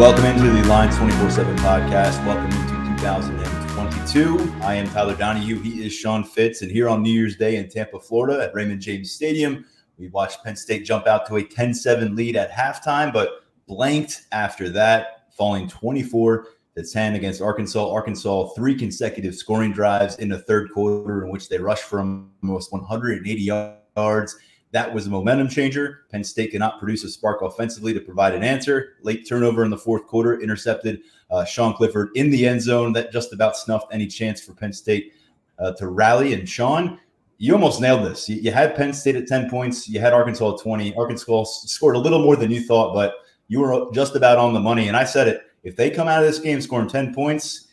Welcome into the Lions 24 7 podcast. Welcome into 2022. I am Tyler Donahue. He is Sean Fitz. And here on New Year's Day in Tampa, Florida at Raymond James Stadium, we watched Penn State jump out to a 10 7 lead at halftime, but blanked after that, falling 24 to 10 against Arkansas. Arkansas, three consecutive scoring drives in the third quarter in which they rushed for almost 180 yards that was a momentum changer. Penn State cannot produce a spark offensively to provide an answer. Late turnover in the fourth quarter intercepted uh, Sean Clifford in the end zone. That just about snuffed any chance for Penn State uh, to rally. And Sean, you almost nailed this. You, you, had Penn State at 10 points, you had Arkansas at 20. Arkansas scored a little more than you thought, but you were just about on the money. And I said it if they come out of this game scoring 10 points,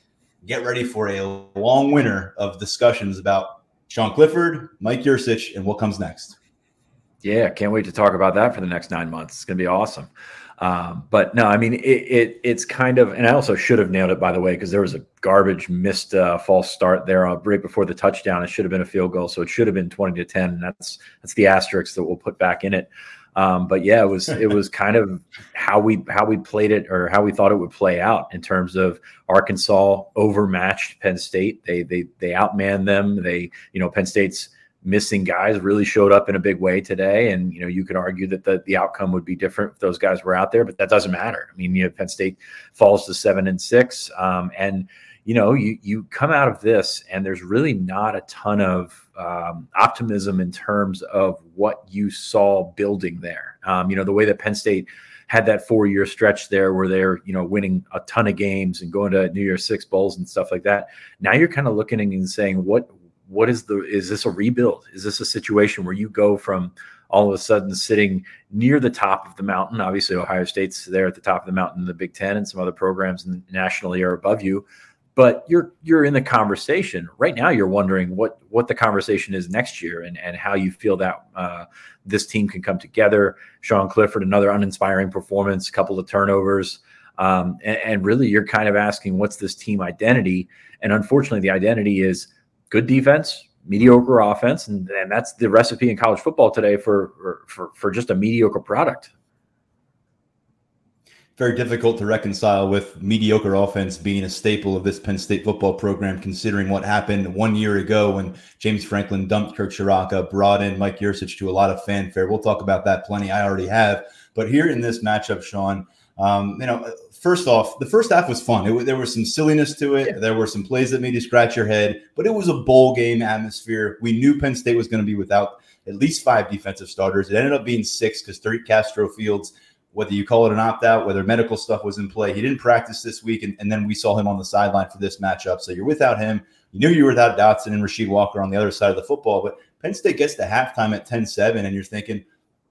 get ready for a long winter of discussions about Sean Clifford, Mike Yurcich, and what comes next. Yeah, can't wait to talk about that for the next nine months. It's going to be awesome. Um, but no, I mean it, it, It's kind of, and I also should have nailed it by the way because there was a garbage missed uh, false start there uh, right before the touchdown. It should have been a field goal, so it should have been twenty to ten. And that's that's the asterisk that we'll put back in it. Um, but yeah, it was it was kind of how we how we played it or how we thought it would play out in terms of Arkansas overmatched Penn State. They they they outmanned them. They you know Penn State's missing guys really showed up in a big way today. And, you know, you could argue that the, the outcome would be different if those guys were out there, but that doesn't matter. I mean, you know, Penn State falls to seven and six. Um, and, you know, you, you come out of this and there's really not a ton of um, optimism in terms of what you saw building there. Um, you know, the way that Penn State had that four year stretch there where they're, you know, winning a ton of games and going to New Year's Six Bowls and stuff like that. Now you're kind of looking and saying, what, what is the is this a rebuild? Is this a situation where you go from all of a sudden sitting near the top of the mountain? Obviously ohio state's there at the top of the mountain in the big 10 and some other programs nationally are above you but you're you're in the conversation. Right now you're wondering what what the conversation is next year and and how you feel that uh, this team can come together. Sean clifford another uninspiring performance a couple of turnovers. Um, and, and really you're kind of asking what's this team identity? And unfortunately the identity is good defense, mediocre offense, and, and that's the recipe in college football today for, for for just a mediocre product. Very difficult to reconcile with mediocre offense being a staple of this Penn State football program, considering what happened one year ago when James Franklin dumped Kirk Ciarrocca, brought in Mike Yurcich to a lot of fanfare. We'll talk about that plenty. I already have. But here in this matchup, Sean, um, you know, first off, the first half was fun. It, there was some silliness to it. Yeah. There were some plays that made you scratch your head, but it was a bowl game atmosphere. We knew Penn State was going to be without at least five defensive starters. It ended up being six because Tariq Castro Fields, whether you call it an opt out, whether medical stuff was in play, he didn't practice this week, and, and then we saw him on the sideline for this matchup. So you're without him. You knew you were without Dotson and Rasheed Walker on the other side of the football, but Penn State gets to halftime at 10 7, and you're thinking,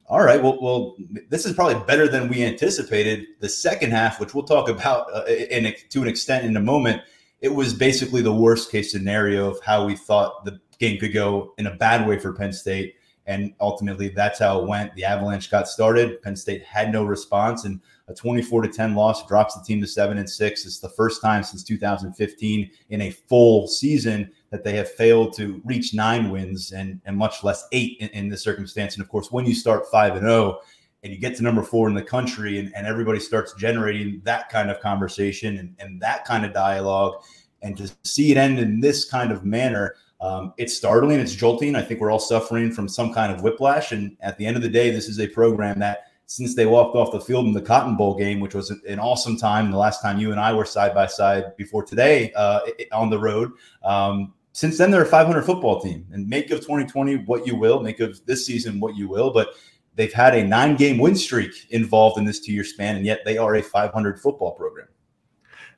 all right. Well, well, this is probably better than we anticipated. The second half, which we'll talk about uh, in, to an extent in a moment, it was basically the worst case scenario of how we thought the game could go in a bad way for Penn State. And ultimately, that's how it went. The Avalanche got started. Penn State had no response, and a 24 to 10 loss drops the team to seven and six. It's the first time since 2015 in a full season that they have failed to reach nine wins and, and much less eight in, in this circumstance. And of course, when you start five and zero oh and you get to number four in the country and, and everybody starts generating that kind of conversation and, and that kind of dialogue, and to see it end in this kind of manner, um, it's startling, it's jolting. I think we're all suffering from some kind of whiplash. And at the end of the day, this is a program that since they walked off the field in the Cotton Bowl game, which was an awesome time. The last time you and I were side by side before today uh, on the road. Um, since then, they're a 500 football team. And make of 2020 what you will, make of this season what you will. But they've had a nine game win streak involved in this two year span, and yet they are a 500 football program.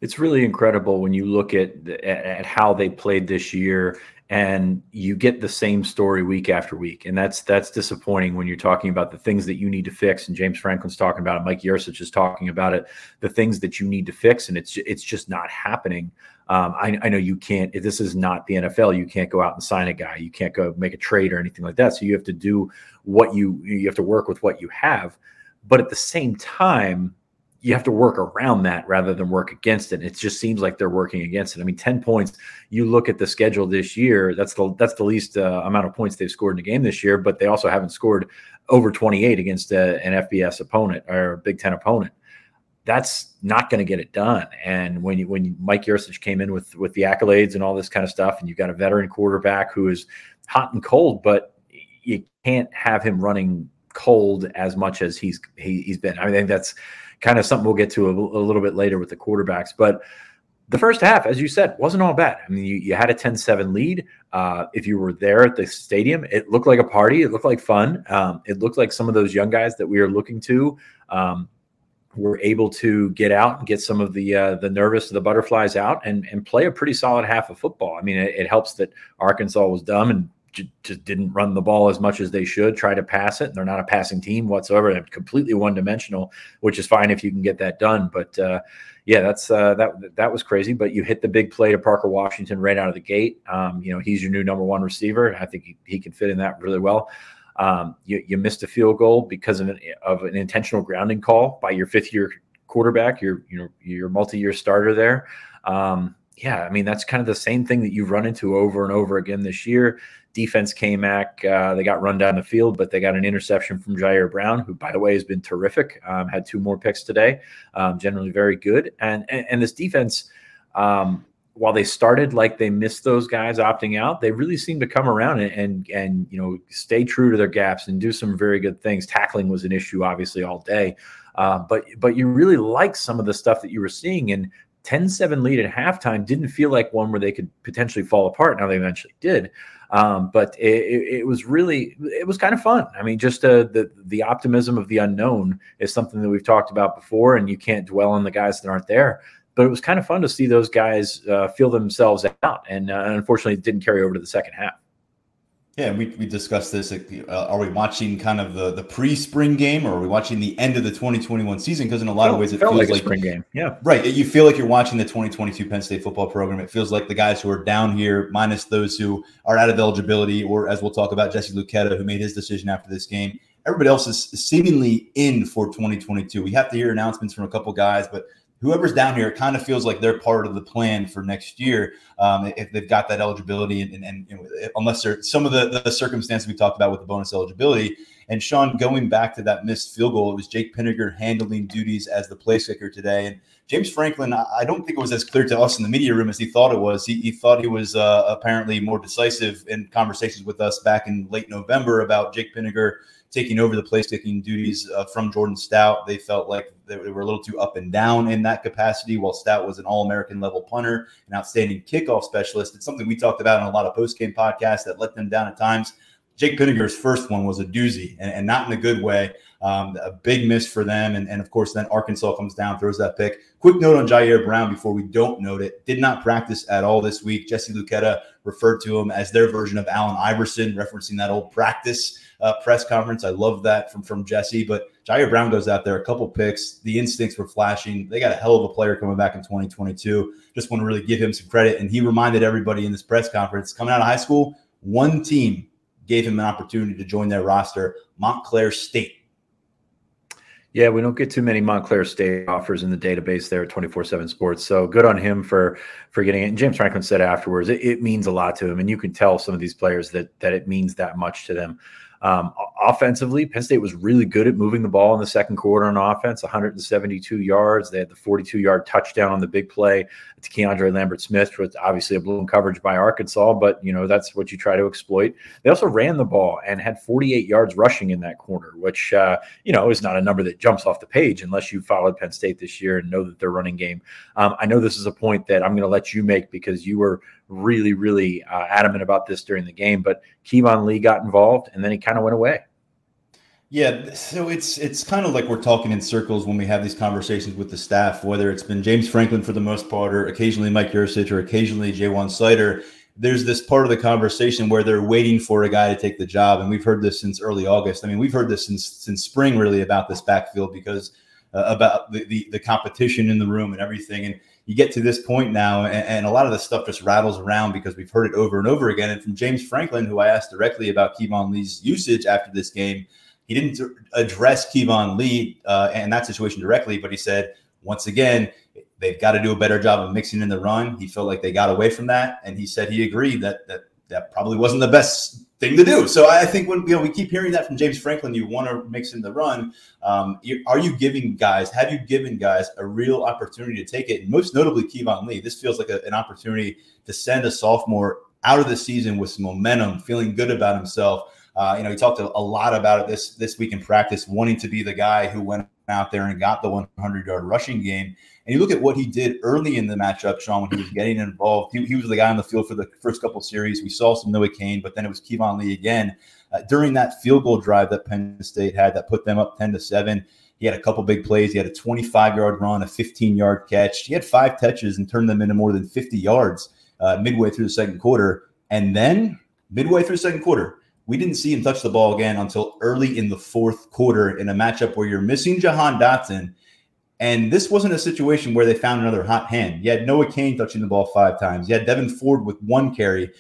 It's really incredible when you look at at how they played this year and you get the same story week after week. And that's that's disappointing when you're talking about the things that you need to fix. And James Franklin's talking about it. Mike Yurcich is talking about it. The things that you need to fix and it's it's just not happening. Um, I, I, know you can't this is not the NFL you can't go out and sign a guy. You can't go make a trade or anything like that. So you have to do what you you have to work with what you have. But at the same time you have to work around that rather than work against it. It just seems like they're working against it. I mean, ten points. You look at the schedule this year. That's the that's the least uh, amount of points they've scored in a game this year. But they also haven't scored over twenty eight against uh, an FBS opponent or a Big Ten opponent. that's not going to get it done. And when you, when Mike Yurcich came in with with the accolades and all this kind of stuff, and you've got a veteran quarterback who is hot and cold, but you can't have him running cold as much as he's he, has been. I, mean, I think that's kind of something we'll get to a, a, little bit later with the quarterbacks. But the first half, as you said, wasn't all bad. I mean, you, you had a 10 7 lead. Uh, if you were there at the stadium, it looked like a party. It looked like fun. Um, it looked like some of those young guys that we are looking to. Um, were able to get out and get some of the uh, the nervous the butterflies out and and play a pretty solid half of football. I mean, it, it helps that Arkansas was dumb and just didn't run the ball as much as they should, try to pass it. They're not a passing team whatsoever. They're completely one dimensional, which is fine if you can get that done. But uh, yeah, that's uh, that that was crazy. But you hit the big play to Parker Washington right out of the gate. Um, you know, he's your new number one receiver. I think he, he can fit in that really well. Um, you, you missed a field goal because of an, of an intentional grounding call by your fifth year quarterback, your you know your multi year starter there. Um, yeah, I mean that's kind of the same thing that you've run into over and over again this year. Defense came back. Uh, they got run down the field, but they got an interception from Ji'Ayir Brown, who, by the way, has been terrific. Um, had two more picks today. Um, generally very good. And and, and this defense, um, while they started like they missed those guys opting out, they really seemed to come around and, and and you know stay true to their gaps and do some very good things. Tackling was an issue, obviously, all day. Uh, but but you really like some of the stuff that you were seeing and 10-7 lead at halftime didn't feel like one where they could potentially fall apart. Now they eventually did, um, but it, it, was really it was kind of fun. I mean, just uh, the the optimism of the unknown is something that we've talked about before, and you can't dwell on the guys that aren't there. But it was kind of fun to see those guys uh, feel themselves out, and uh, unfortunately, it didn't carry over to the second half. Yeah, we, we discussed this. Uh, are we watching kind of the, the pre spring game, or are we watching the end of the 2021 season? Because in a lot of ways, it feels like, like spring game. Yeah, right. You feel like you're watching the 2022 Penn State football program. It feels like the guys who are down here, minus those who are out of eligibility, or as we'll talk about, Jesse Luketa, who made his decision after this game. Everybody else is seemingly in for 2022. We have to hear announcements from a couple guys, but whoever's down here, it kind of feels like they're part of the plan for next year um, if they've got that eligibility and, and, and unless some of the, the circumstances we talked about with the bonus eligibility. And Sean, going back to that missed field goal, it was Jake Pinegar handling duties as the place kicker today. And James Franklin, I don't think it was as clear to us in the media room as he thought it was. He, he thought he was uh, apparently more decisive in conversations with us back in late November about Jake Pinegar taking over the place kicking duties uh, from Jordan Stout. They felt like they were a little too up and down in that capacity, while Stout was an All American level punter, an outstanding kickoff specialist. It's something we talked about in a lot of post game podcasts that let them down at times. Jake Pinegar's first one was a doozy, and, and not in a good way. Um, a big miss for them, and, and of course, then Arkansas comes down, throws that pick. Quick note on Ji'Ayir Brown before we don't note it: did not practice at all this week. Jesse Luketa referred to him as their version of Allen Iverson, referencing that old practice uh, press conference. I love that from from Jesse. But Ji'Ayir Brown goes out there, a couple picks. The instincts were flashing. They got a hell of a player coming back in 2022. Just want to really give him some credit. And he reminded everybody in this press conference, coming out of high school, one team gave him an opportunity to join their roster, Montclair State. Yeah, we don't get too many Montclair State offers in the database there at 24/7 Sports. So good on him for for getting it. And James Franklin said afterwards, it, it means a lot to him, and you can tell some of these players that that it means that much to them. Um, offensively, Penn State was really good at moving the ball in the second quarter on offense, 172 yards. They had the 42 yard touchdown on the big play to Keandre Lambert Smith, with obviously a blown coverage by Arkansas, but you know that's what you try to exploit. They also ran the ball and had 48 yards rushing in that corner, which uh, you know is not a number that jumps off the page unless you followed Penn State this year and know that their running game. Um, I know this is a point that I'm going to let you make because you were really, really uh, adamant about this during the game. But Keyvone Lee got involved, and then he kind of went away. Yeah, so it's it's kind of like we're talking in circles when we have these conversations with the staff, whether it's been James Franklin for the most part, or occasionally Mike Yurcich, or occasionally Ja'Juan Seider. There's this part of the conversation where they're waiting for a guy to take the job, and we've heard this since early August. I mean, we've heard this since since spring, really, about this backfield because uh, about the, the the competition in the room and everything. And you get to this point now, and, and, a lot of the stuff just rattles around because we've heard it over and over again. And from James Franklin, who I asked directly about Keyvone Lee's usage after this game, he didn't address Keyvone Lee uh, and that situation directly, but he said, once again, they've got to do a better job of mixing in the run. He felt like they got away from that, and he said he agreed that that that probably wasn't the best thing to do. So I think when you know we keep hearing that from James Franklin, you want to mix in the run. Um, are you giving guys? Have you given guys a real opportunity to take it? And most notably, Keyvone Lee. This feels like a, an opportunity to send a sophomore out of the season with some momentum, feeling good about himself. Uh, you know, he talked a, a lot about it this this week in practice, wanting to be the guy who went out there and got the 100 yard rushing game. And you look at what he did early in the matchup, Sean, when he was getting involved. He, he was the guy on the field for the first couple series. We saw some Noah Cain, but then it was Keyvone Lee again. Uh, during that field goal drive that Penn State had that put them up 10 to 7, he had a couple big plays. He had a 25 yard run, a 15 yard catch. He had five touches and turned them into more than 50 yards uh, midway through the second quarter. And then midway through the second quarter, we didn't see him touch the ball again until early in the fourth quarter in a matchup where you're missing Jahan Dotson and this wasn't a situation where they found another hot hand. You had Noah Cain touching the ball five times. You had Devyn Ford with one carry.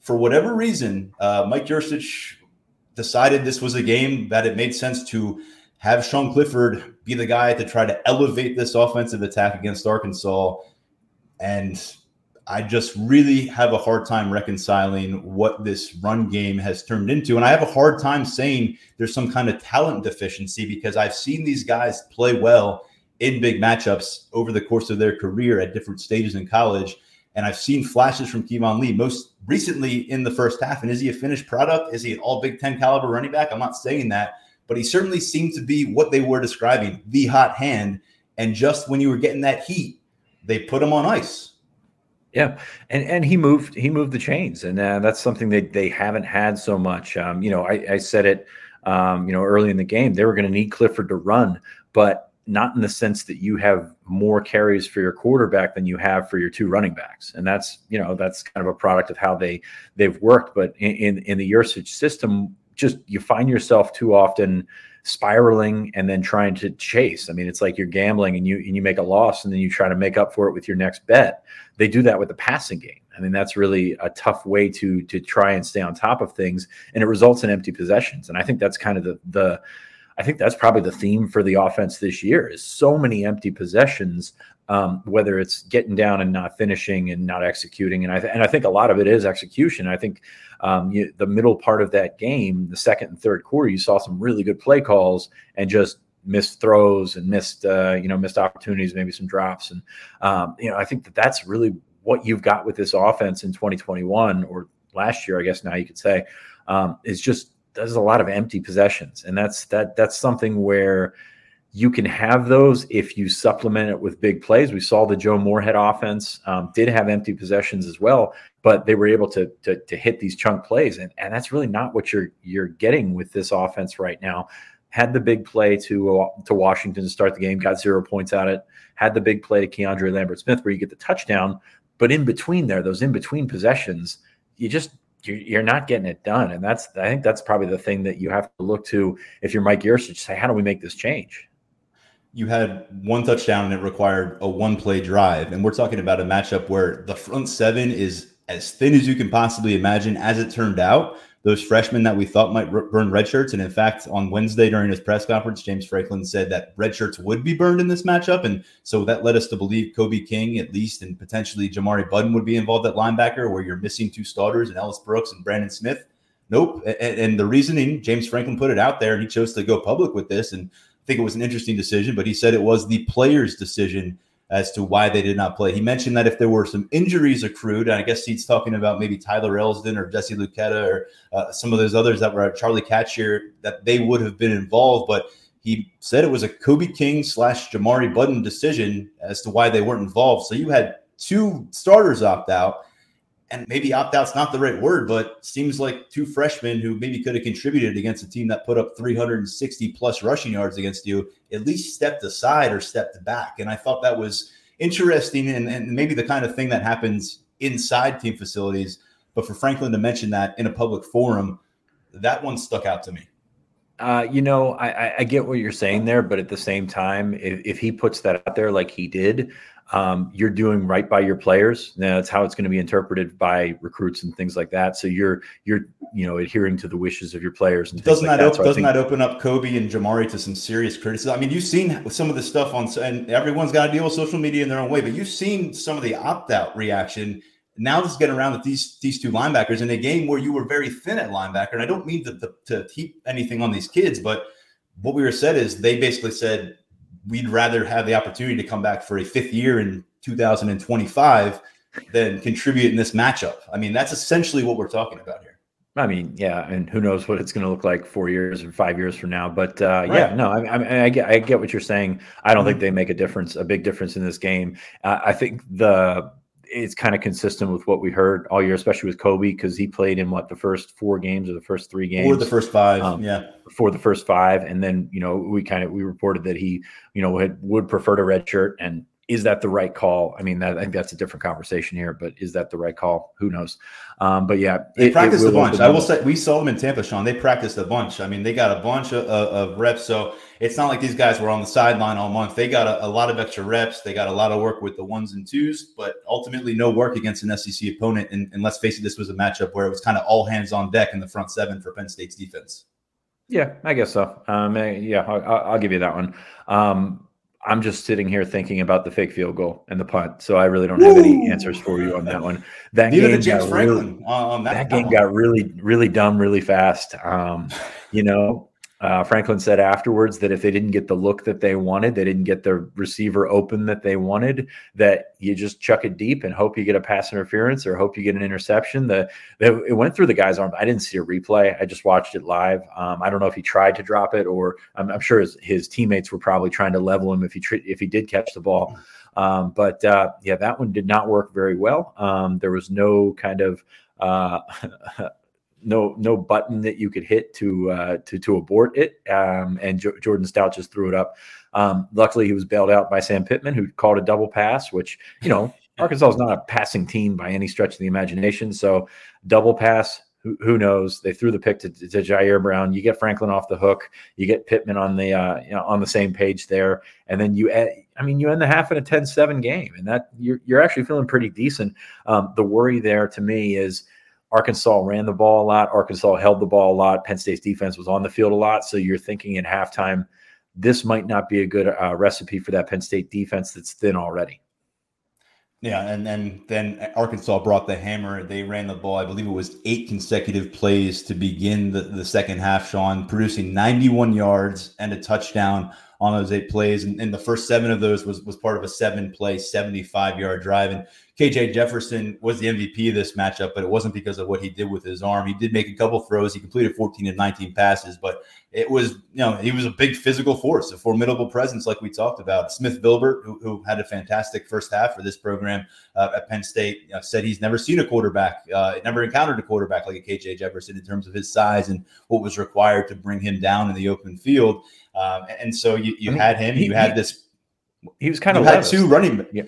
For whatever reason, uh, Mike Yurcich decided this was a game that it made sense to have Sean Clifford be the guy to try to elevate this offensive attack against Arkansas. And I just really have a hard time reconciling what this run game has turned into. And I have a hard time saying there's some kind of talent deficiency because I've seen these guys play well in big matchups over the course of their career at different stages in college. And I've seen flashes from Keyvone Lee most recently in the first half. And is he a finished product? Is he an all Big Ten caliber running back? I'm not saying that, but he certainly seemed to be what they were describing the hot hand. And just when you were getting that heat, they put him on ice. Yeah, and and he moved he moved the chains, and uh, that's something that they haven't had so much. Um, you know, I, I said it, um, you know, early in the game they were going to need Clifford to run, but not in the sense that you have more carries for your quarterback than you have for your two running backs, and that's you know that's kind of a product of how they they've worked. But in in, in the Yurcich system, just you find yourself too often spiraling and then trying to chase. I mean, it's like you're gambling and you and you make a loss and then you try to make up for it with your next bet. They do that with the passing game. I mean, that's really a tough way to to try and stay on top of things, and it results in empty possessions. And I think that's kind of the the I think that's probably the theme for the offense this year is so many empty possessions, um, whether it's getting down and not finishing and not executing. And I, th- and I think a lot of it is execution. I think um, you, the middle part of that game, the second and third quarter, you saw some really good play calls and just missed throws and missed, uh, you know, missed opportunities, maybe some drops. And, um, you know, I think that that's really what you've got with this offense in 2021 or last year, I guess now you could say, um, is just there's a lot of empty possessions, and that's that that's something where you can have those if you supplement it with big plays. We saw the Joe Moorhead offense um, did have empty possessions as well, but they were able to, to, to hit these chunk plays, and and that's really not what you're you're getting with this offense right now. Had the big play to uh, to Washington to start the game, got zero points out it. Had the big play to Keandre Lambert Smith where you get the touchdown, but in between there, those in between possessions, you just you're not getting it done. And that's, I think that's probably the thing that you have to look to if you're Mike Yurcich, say, how do we make this change? You had one touchdown and it required a one play drive. And we're talking about a matchup where the front seven is as thin as you can possibly imagine. As it turned out, those freshmen that we thought might burn red shirts. And in fact, on Wednesday during his press conference, James Franklin said that red shirts would be burned in this matchup. And so that led us to believe Kobe King, at least, and potentially Jamari Buddin would be involved at linebacker, where you're missing two starters and Ellis Brooks and Brandon Smith. Nope. And, and the reasoning, James Franklin put it out there and he chose to go public with this. And I think it was an interesting decision, but he said it was the player's decision as to why they did not play. He mentioned that if there were some injuries accrued, and I guess he's talking about maybe Tyler Elsdon or Jesse Luketa or uh, some of those others that were Charlie Katshir, that they would have been involved. But he said it was a Kobe King slash Jamari Buddin decision as to why they weren't involved. So you had two starters opt out and maybe opt out's not the right word, but seems like two freshmen who maybe could have contributed against a team that put up 360 plus rushing yards against you at least stepped aside or stepped back. And I thought that was interesting and, and maybe the kind of thing that happens inside team facilities. But for Franklin to mention that in a public forum, that one stuck out to me. Uh, you know, I, I, get what you're saying there, but at the same time, if, if he puts that out there like he did, um, you're doing right by your players. Now, that's how it's going to be interpreted by recruits and things like that. So you're you're you know adhering to the wishes of your players. And doesn't like that, that. So doesn't think, that open up Kobe and Jamari to some serious criticism? I mean, you've seen some of the stuff on, and everyone's got to deal with social media in their own way. But you've seen some of the opt out reaction now let's get around with these these two linebackers in a game where you were very thin at linebacker. And I don't mean to, to, to heap anything on these kids, but what we were said is they basically said we'd rather have the opportunity to come back for a fifth year in 2025 than contribute in this matchup. I mean, that's essentially what we're talking about here. I mean, yeah, and who knows what it's going to look like four years or five years from now. But uh, right. yeah, no, I, I, I, get, I get what you're saying. I don't mm-hmm. think they make a difference, a big difference in this game. Uh, I think the it's kind of consistent with what we heard all year, especially with Kobe, because he played in what the first four games or the first three games, or the first five, um, yeah, for the first five, and then you know we kind of we reported that he you know had, would prefer to redshirt, and is that the right call? I mean, that, I think that's a different conversation here, but is that the right call? Who knows? Um, but yeah, they it, practiced it a bunch. I will say we saw them in Tampa, Sean. They practiced a bunch. I mean, they got a bunch of, of, reps. So it's not like these guys were on the sideline all month. They got a, a, lot of extra reps. They got a lot of work with the ones and twos, but ultimately no work against an SEC opponent. And, and let's face it, this was a matchup where it was kind of all hands on deck in the front seven for Penn State's defense. Yeah, I guess so. Um, yeah, I'll, I'll, give you that one. Um, I'm just sitting here thinking about the fake field goal and the punt, so I really don't have any answers for you on that one. That Neither game got really, on that, that game got really, really dumb, really fast. Um, you know, uh, Franklin said afterwards that if they didn't get the look that they wanted, they didn't get the receiver open that they wanted, that you just chuck it deep and hope you get a pass interference or hope you get an interception. The, the it went through the guy's arm. I didn't see a replay. I just watched it live. Um, I don't know if he tried to drop it or I'm, I'm sure his, his, teammates were probably trying to level him if he if he did catch the ball. Um, but uh, yeah, that one did not work very well. Um, there was no kind of uh, no no button that you could hit to uh, to to abort it. Um, and Jordan Stout just threw it up. Um, luckily, he was bailed out by Sam Pittman, who called a double pass, which you know Arkansas is not a passing team by any stretch of the imagination. So double pass. Who, who knows? They threw the pick to, to Ji'Ayir Brown. You get Franklin off the hook. You get Pittman on the uh, you know, on the same page there, and then you. I mean, you end the half in a 10-7 game, and that you're you're actually feeling pretty decent. Um, the worry there to me is Arkansas ran the ball a lot. Arkansas held the ball a lot. Penn State's defense was on the field a lot. So you're thinking in halftime, this might not be a good uh, recipe for that Penn State defense that's thin already. Yeah, and then then Arkansas brought the hammer. They ran the ball. I believe it was eight consecutive plays to begin the, the second half. Sean producing 91 yards and a touchdown on those eight plays, and, and the first seven of those was was part of a seven play, 75 yard drive. And KJ Jefferson was the MVP of this matchup, but it wasn't because of what he did with his arm. He did make a couple throws. He completed 14 and 19 passes, but it was, you know, he was a big physical force, a formidable presence, like we talked about. Smith Vilbert, who, who had a fantastic first half for this program uh, at Penn State, you know, said he's never seen a quarterback, uh, never encountered a quarterback like a KJ Jefferson in terms of his size and what was required to bring him down in the open field. Um, and so you, you I mean, had him, he, you had this. He was kind of had two running. Yeah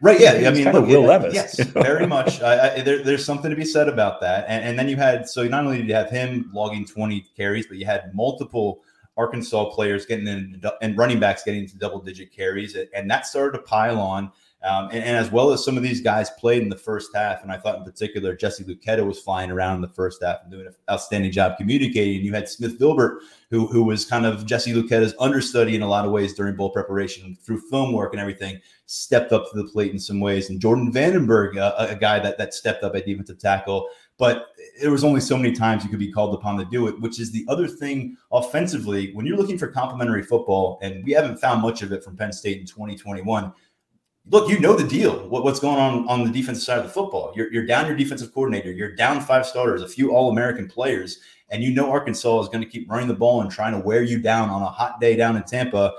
Right. Yeah. I mean, look, Will Levis. Yes, very much. I, I, there, there's something to be said about that. And, and then you had so not only did you have him logging 20 carries, but you had multiple Arkansas players getting in and running backs getting into double digit carries, and that started to pile on. Um, and, and, as well as some of these guys played in the first half, and I thought in particular Jesse Luketa was flying around in the first half and doing an outstanding job communicating. You had Smith Vilbert, who who was kind of Jesse Luketa's understudy in a lot of ways during bowl preparation through film work and everything, stepped up to the plate in some ways. And Jordan van den Berg, uh, a guy that that stepped up at defensive tackle, but there was only so many times you could be called upon to do it, which is the other thing offensively. When you're looking for complementary football, and we haven't found much of it from Penn State in 2021 look, you know the deal. What, what's going on on the defensive side of the football? You're, you're down your defensive coordinator. You're down five starters, a few All American players, and you know Arkansas is going to keep running the ball and trying to wear you down on a hot day down in Tampa.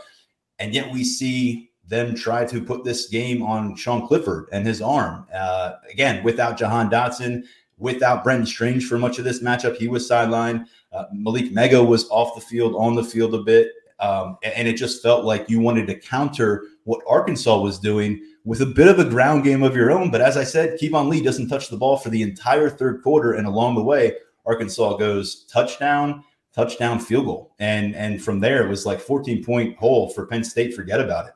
And yet we see them try to put this game on Sean Clifford and his arm. Uh, again, without Jahan Dotson, without Brenton Strange for much of this matchup, he was sidelined. Uh, Malick Meiga was off the field, on the field a bit. Um, and it just felt like you wanted to counter what Arkansas was doing with a bit of a ground game of your own. But as I said, Keyvone Lee doesn't touch the ball for the entire third quarter. And along the way, Arkansas goes touchdown, touchdown, field goal. And and from there, it was like 14 point hole for Penn State. Forget about it.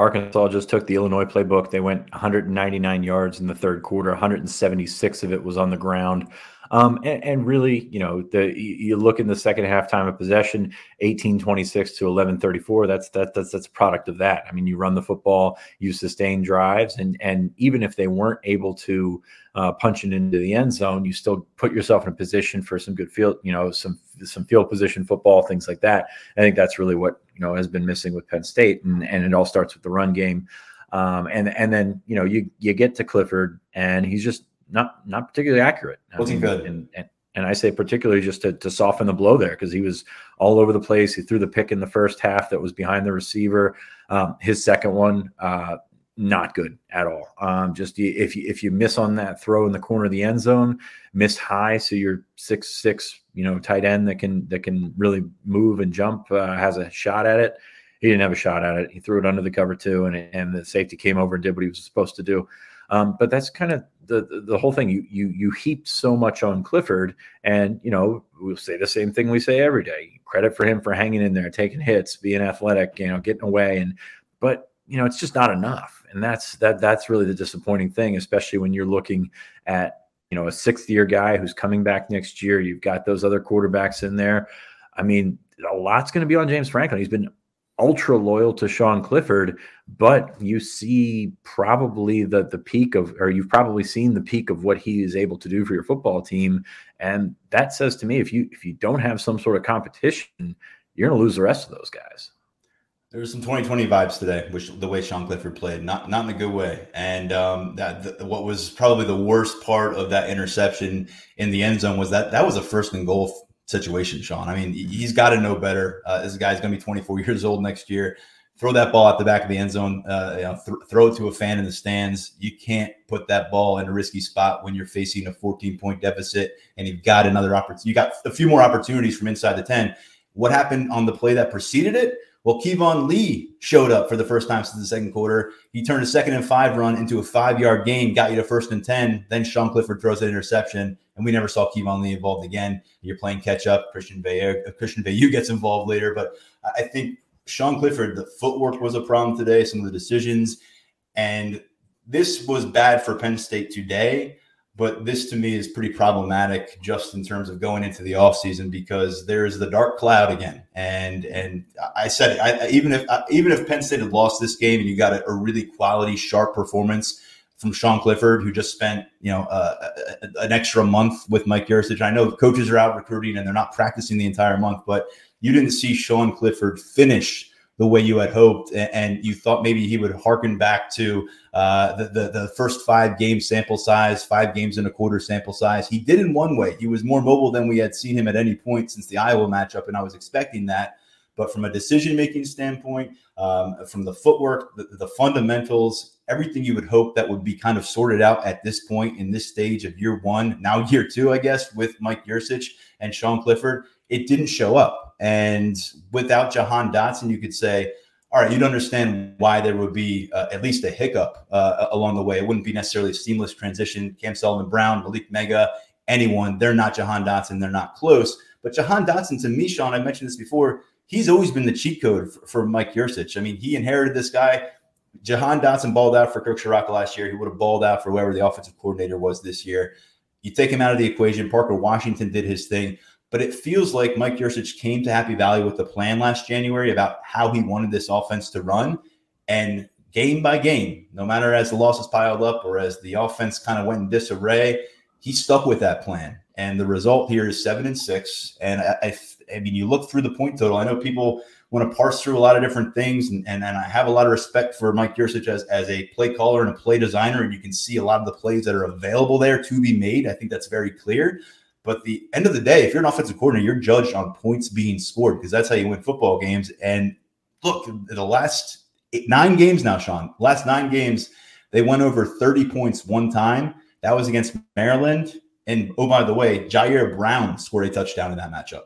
Arkansas just took the Illinois playbook. They went 199 yards in the third quarter. 176 of it was on the ground. Um, and, and, really, you know, the you look in the second half time of possession, 1826 to 1134. That's that that's that's a product of that. I mean, you run the football, you sustain drives, and and even if they weren't able to uh, punch it into the end zone, you still put yourself in a position for some good field, you know, some some field position football, things like that. I think that's really what you know has been missing with Penn State, and and it all starts with the run game. Um, and and then you know you you get to Clifford, and he's just not not particularly accurate. Wasn't good. And, and, and I say particularly just to, to soften the blow there because he was all over the place. He threw the pick in the first half that was behind the receiver. Um, his second one, uh, not good at all. Um, just if you, if you miss on that throw in the corner of the end zone, miss high, so you're six six, you know, tight end that can that can really move and jump uh, has a shot at it. He didn't have a shot at it. He threw it under the cover too, and and the safety came over and did what he was supposed to do. Um, but that's kind of the the whole thing. You you you heaped so much on Clifford, and you know we'll say the same thing we say every day. Credit for him for hanging in there, taking hits, being athletic, you know, getting away, and but you know it's just not enough, and that's that that's really the disappointing thing, especially when you're looking at you know a sixth year guy who's coming back next year. You've got those other quarterbacks in there. I mean, a lot's going to be on James Franklin. He's been ultra loyal to Sean Clifford, but you see probably the the peak of, or you've probably seen the peak of what he is able to do for your football team, and that says to me, if you if you don't have some sort of competition, you're going to lose the rest of those guys. There was some 2020 vibes today, which the way Sean Clifford played, not not in a good way. And um, that what was probably the worst part of that interception in the end zone was that that was a first and goal situation, Sean. I mean, he's got to know better. Uh, this guy's going to be 24 years old next year. Throw that ball at the back of the end zone. Uh, you know, th- throw it to a fan in the stands. You can't put that ball in a risky spot when you're facing a 14 point deficit and you've got another opportunity. You got a few more opportunities from inside the 10. What happened on the play that preceded it? Well, Keyvone Lee showed up for the first time since the second quarter. He turned a second and five run into a five yard gain, got you to first and 10. Then Sean Clifford throws an interception, and we never saw Keyvone Lee involved again. You're playing catch up. Christian Veilleux, uh, Christian Veilleux gets involved later. But I think Sean Clifford, the footwork was a problem today, some of the decisions. And this was bad for Penn State today. But this to me is pretty problematic just in terms of going into the offseason because there's the dark cloud again. And and I said it, I, even if even if Penn State had lost this game and you got a, a really quality, sharp performance from Sean Clifford, who just spent you know uh, an extra month with Mike Yurcich. I know coaches are out recruiting and they're not practicing the entire month, but you didn't see Sean Clifford finish the way you had hoped, and you thought maybe he would harken back to uh, the, the, the first five game sample size, five games and a quarter sample size. He did in one way. He was more mobile than we had seen him at any point since the Iowa matchup, and I was expecting that. But from a decision making standpoint, um, from the footwork, the, the, fundamentals, everything you would hope that would be kind of sorted out at this point in this stage of year one, now year two, I guess, with Mike Yurcich and Sean Clifford, it didn't show up. And without Jahan Dotson, you could say, all right, you'd understand why there would be uh, at least a hiccup uh, along the way. It wouldn't be necessarily a seamless transition. Cam Sullivan Brown, Malick Meiga, anyone, they're not Jahan Dotson. They're not close. But Jahan Dotson, to me, Sean, I mentioned this before, he's always been the cheat code for, for Mike Yurcich. I mean, he inherited this guy. Jahan Dotson balled out for Kirk Ciarrocca last year. He would have balled out for whoever the offensive coordinator was this year. You take him out of the equation. Parker Washington did his thing. But it feels like Mike Yurcich came to Happy Valley with a plan last January about how he wanted this offense to run. And game by game, no matter as the losses piled up or as the offense kind of went in disarray, he stuck with that plan. And the result here is seven and six. And I, I, I mean, you look through the point total. I know people want to parse through a lot of different things, and, and, and I have a lot of respect for Mike Yurcich as, as a play caller and a play designer. And you can see a lot of the plays that are available there to be made. I think that's very clear. But the end of the day, if you're an offensive coordinator, you're judged on points being scored because that's how you win football games. And look, the last eight, nine games now, Sean, last nine games, they went over 30 points one time. That was against Maryland. And oh, by the way, Ji'Ayir Brown scored a touchdown in that matchup.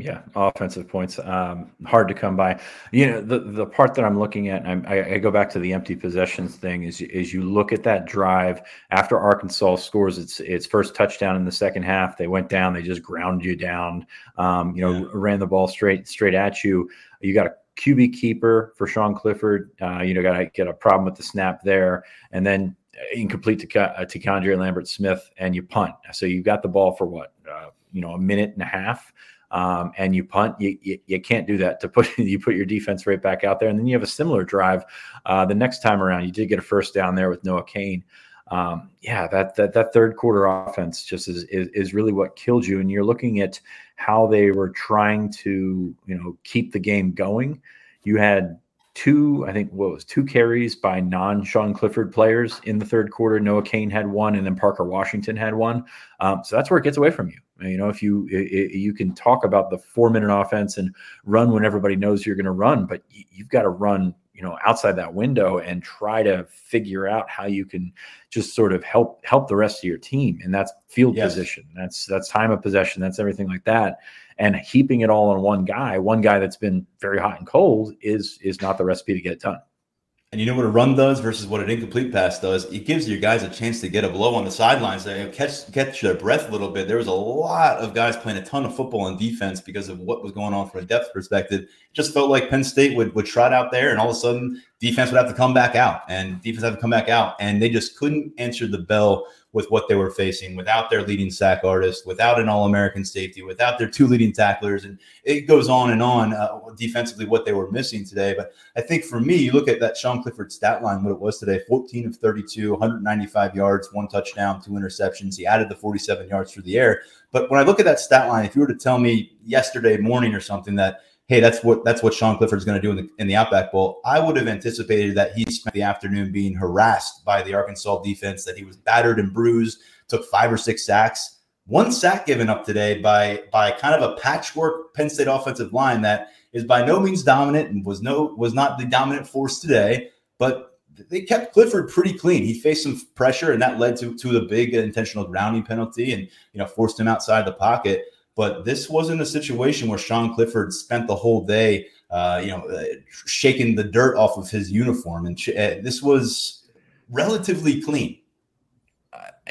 Yeah, offensive points um, hard to come by. You know, the the part that I'm looking at, I, I go back to the empty possessions thing. Is is you look at that drive after Arkansas scores its its first touchdown in the second half, they went down, they just ground you down. Um, you know, yeah. ran the ball straight straight at you. You got a QB keeper for Sean Clifford. Uh, you know, got to get a problem with the snap there, and then incomplete to uh, to Keandre Lambert Smith, and you punt. So you got the ball for what? Uh, you know, a minute and a half. Um, and you punt, you, you, you, can't do that to put you put your defense right back out there, and then you have a similar drive uh, the next time around. You did get a first down there with Noah Cain, um, yeah, that, that that third quarter offense just is, is, is really what killed you. And you're looking at how they were trying to you know keep the game going. You had two, I think, what was two carries by non Sean Clifford players in the third quarter. Noah Cain had one, and then Parker Washington had one. Um, so that's where it gets away from you. You know, if you it, you can talk about the four minute offense and run when everybody knows you're going to run, but you've got to run you know outside that window and try to figure out how you can just sort of help help the rest of your team and that's field yes. position that's that's time of possession that's everything like that and heaping it all on one guy one guy that's been very hot and cold is is not the recipe to get it done and you know what a run does versus what an incomplete pass does? It gives your guys a chance to get a blow on the sidelines, they catch catch their breath a little bit. There was a lot of guys playing a ton of football on defense because of what was going on from a depth perspective. It just felt like Penn State would would trot out there, and all of a sudden defense would have to come back out, and defense have to come back out, and they just couldn't answer the bell with what they were facing without their leading sack artist, without an All American safety, without their two leading tacklers. And it goes on and on uh, defensively what they were missing today. But I think for me, you look at that Sean Clifford stat line, what it was today 14 of 32, 195 yards, one touchdown, two interceptions. He added the 47 yards through the air. But when I look at that stat line, if you were to tell me yesterday morning or something that hey, that's what that's what Sean Clifford's going to do in the in the Outback Bowl. I would have anticipated that he spent the afternoon being harassed by the Arkansas defense, that he was battered and bruised, took five or six sacks. One sack given up today by by kind of a patchwork Penn State offensive line that is by no means dominant and was no was not the dominant force today, but they kept Clifford pretty clean. He faced some pressure, and that led to to the big intentional grounding penalty, and you know forced him outside the pocket. But this wasn't a situation where Sean Clifford spent the whole day, uh, you know, uh, shaking the dirt off of his uniform. And uh, this was relatively clean.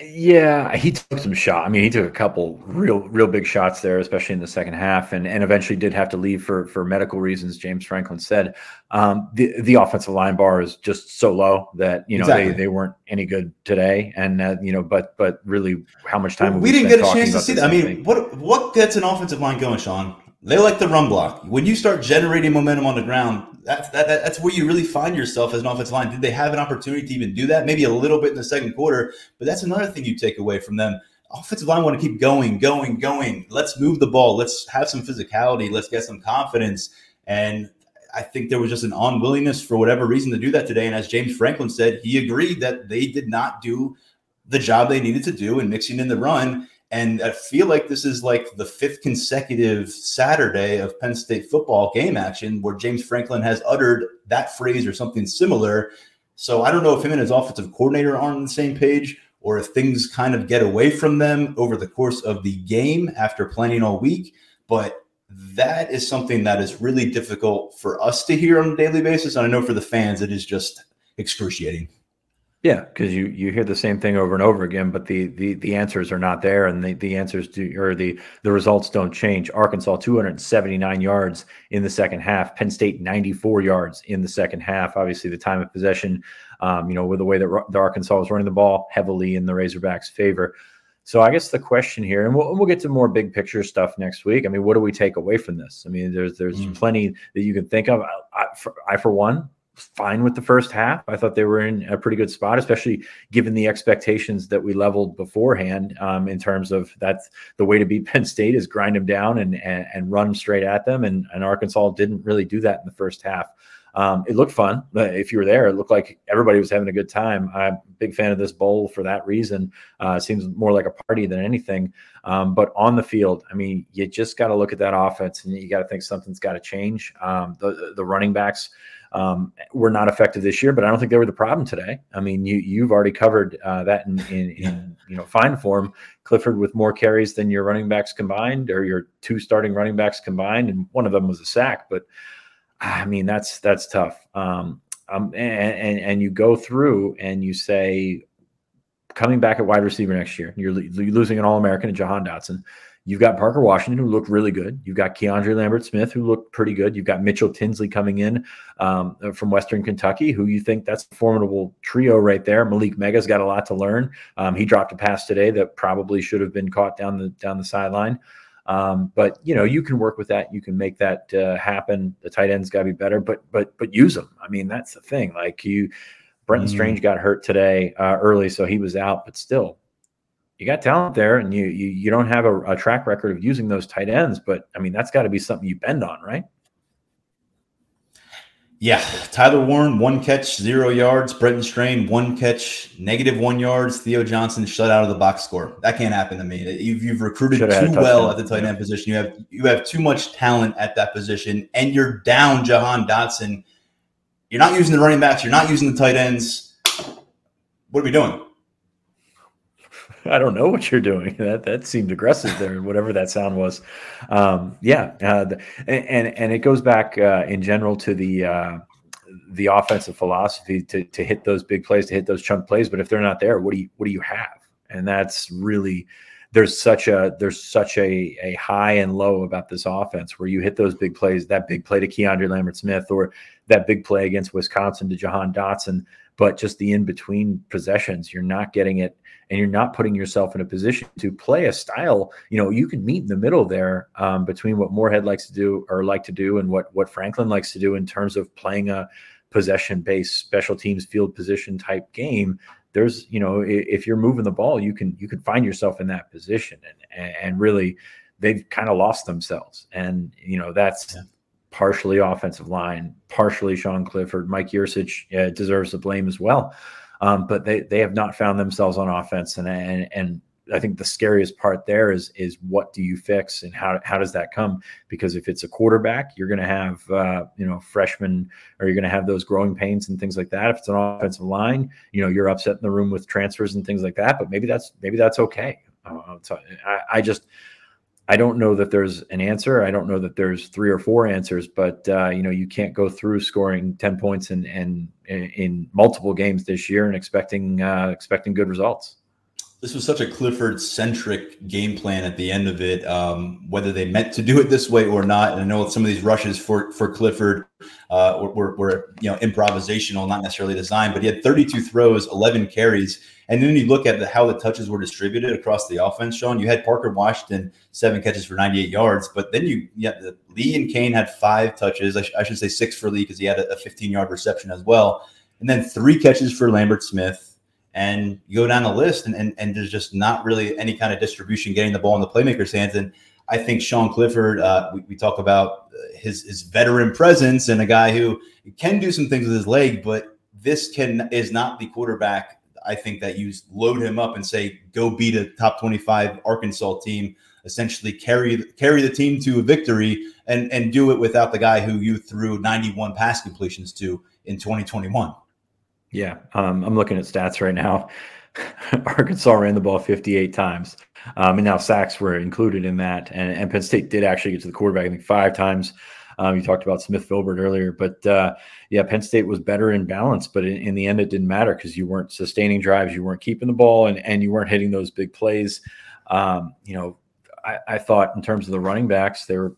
Yeah, he took some shot. I mean, he took a couple real, real big shots there, especially in the second half, and and eventually did have to leave for for medical reasons. James Franklin said um, the the offensive line bar is just so low that you know exactly. they, they weren't any good today, and uh, you know, but but really, how much time we, we didn't get a chance to see that. I mean, thing? what what gets an offensive line going, Sean? They like the run block. When you start generating momentum on the ground, that's that, that, that's where you really find yourself as an offensive line. Did they have an opportunity to even do that? Maybe a little bit in the second quarter, but that's another thing you take away from them. Offensive line want to keep going, going, going. Let's move the ball. Let's have some physicality. Let's get some confidence. And I think there was just an unwillingness for whatever reason to do that today. And as James Franklin said, he agreed that they did not do the job they needed to do in mixing in the run. And I feel like this is like the fifth consecutive Saturday of Penn State football game action where James Franklin has uttered that phrase or something similar. So I don't know if him and his offensive coordinator aren't on the same page or if things kind of get away from them over the course of the game after planning all week. But that is something that is really difficult for us to hear on a daily basis. And I know for the fans, it is just excruciating. Yeah, because you you hear the same thing over and over again, but the the the answers are not there, and the the answers do or the the results don't change. Arkansas 279 yards in the second half. Penn State 94 yards in the second half. Obviously, the time of possession, um, you know, with the way that the Arkansas was running the ball heavily in the Razorbacks' favor. So I guess the question here, and we'll, we'll get to more big picture stuff next week. I mean, what do we take away from this? I mean, there's there's mm. plenty that you can think of. I, I, for, I, for one, fine with the first half. I thought they were in a pretty good spot, especially given the expectations that we leveled beforehand. Um, in terms of that's the way to beat Penn State is grind them down and and, and run straight at them. And, and Arkansas didn't really do that in the first half. Um, it looked fun. If you were there, it looked like everybody was having a good time. I'm a big fan of this bowl for that reason. Uh, seems more like a party than anything. Um, but on the field, I mean, you just got to look at that offense and you got to think something's got to change. Um, the the running backs um, were not effective this year, but I don't think they were the problem today. I mean, you you've already covered uh, that in, in, in, you know fine form. Clifford with more carries than your running backs combined, or your two starting running backs combined, and one of them was a sack. But I mean, that's that's tough. Um, um, and, and, and you go through and you say, coming back at wide receiver next year, you're, you're losing an All American and Jahan Dotson You've got Parker Washington, who looked really good. You've got Keandre Lambert Smith, who looked pretty good. You've got Mitchell Tinsley coming in um, from Western Kentucky, who you think that's a formidable trio right there. Malick Meiga's got a lot to learn. Um, he dropped a pass today that probably should have been caught down the down the sideline. Um, but you know, you can work with that. You can make that uh, happen. The tight ends got to be better, but but but use them. I mean, that's the thing. Like you, Brenton mm. Strange got hurt today uh, early, so he was out. But still, you got talent there, and you you, you don't have a, a track record of using those tight ends. But I mean, that's got to be something you bend on, right? Yeah, Tyler Warren, one catch, zero yards. Brenton Strange, one catch, negative one yards. Theo Johnson shut out of the box score. That can't happen to me. You've, you've recruited Should've too well at the tight end position. You have you have too much talent at that position, and you're down Jahan Dotson. You're not using the running backs. You're not using the tight ends. What are we doing? I don't know what you're doing. That that seemed aggressive there, whatever that sound was. Um, yeah, uh, the, and and it goes back uh, in general to the uh, the offensive philosophy to to hit those big plays, to hit those chunk plays. But if they're not there, what do you what do you have? And that's really there's such a there's such a a high and low about this offense where you hit those big plays, that big play to Keandre Lambert Smith or that big play against Wisconsin to Jahan Dotson, but just the in between possessions, you're not getting it and you're not putting yourself in a position to play a style. You know, you can meet in the middle there um, between what Moorhead likes to do or like to do and what what Franklin likes to do in terms of playing a possession based special teams field position type game. There's, you know, if you're moving the ball, you can you can find yourself in that position and and really they've kind of lost themselves. And you know, that's yeah partially offensive line, partially Sean Clifford. Mike Yurcich uh, deserves the blame as well. Um, but they they have not found themselves on offense, and and and I think the scariest part there is is what do you fix and how how does that come? Because if it's a quarterback, you're going to have uh, you know freshmen, or you're going to have those growing pains and things like that. If it's an offensive line, you know you're upset in the room with transfers and things like that. But maybe that's maybe that's okay. Uh, so I, I just I don't know that there's an answer. I don't know that there's three or four answers, but uh, you know, you can't go through scoring ten points in, in in multiple games this year and expecting uh, expecting good results. This was such a Clifford centric game plan at the end of it. Um, whether they meant to do it this way or not, and I know some of these rushes for for Clifford uh, were, were you know improvisational, not necessarily designed. But he had 32 throws, 11 carries and then you look at the, how the touches were distributed across the offense, Sean. You had Parker Washington seven catches for 98 yards, but then you yeah, the, Lee and Cain had five touches. I, sh- I should say six for Lee because he had a, a 15 yard reception as well, and then three catches for Lambert Smith. And you go down the list, and, and and there's just not really any kind of distribution getting the ball in the playmakers' hands. And I think Sean Clifford, uh, we, we, talk about his his veteran presence and a guy who can do some things with his leg, but this can is not the quarterback I think that you load him up and say, go beat a top 25 Arkansas team, essentially carry carry the team to a victory and, and do it without the guy who you threw 91 pass completions to in 2021. Yeah, um, I'm looking at stats right now. Arkansas ran the ball 58 times. Um, and now sacks were included in that. And, and Penn State did actually get to the quarterback, I think, five times. Um, you talked about Smith Vilbert earlier, but uh, yeah, Penn State was better in balance, but in, in the end, it didn't matter because you weren't sustaining drives, you weren't keeping the ball, and and you weren't hitting those big plays. Um, you know, I, I, thought in terms of the running backs, they were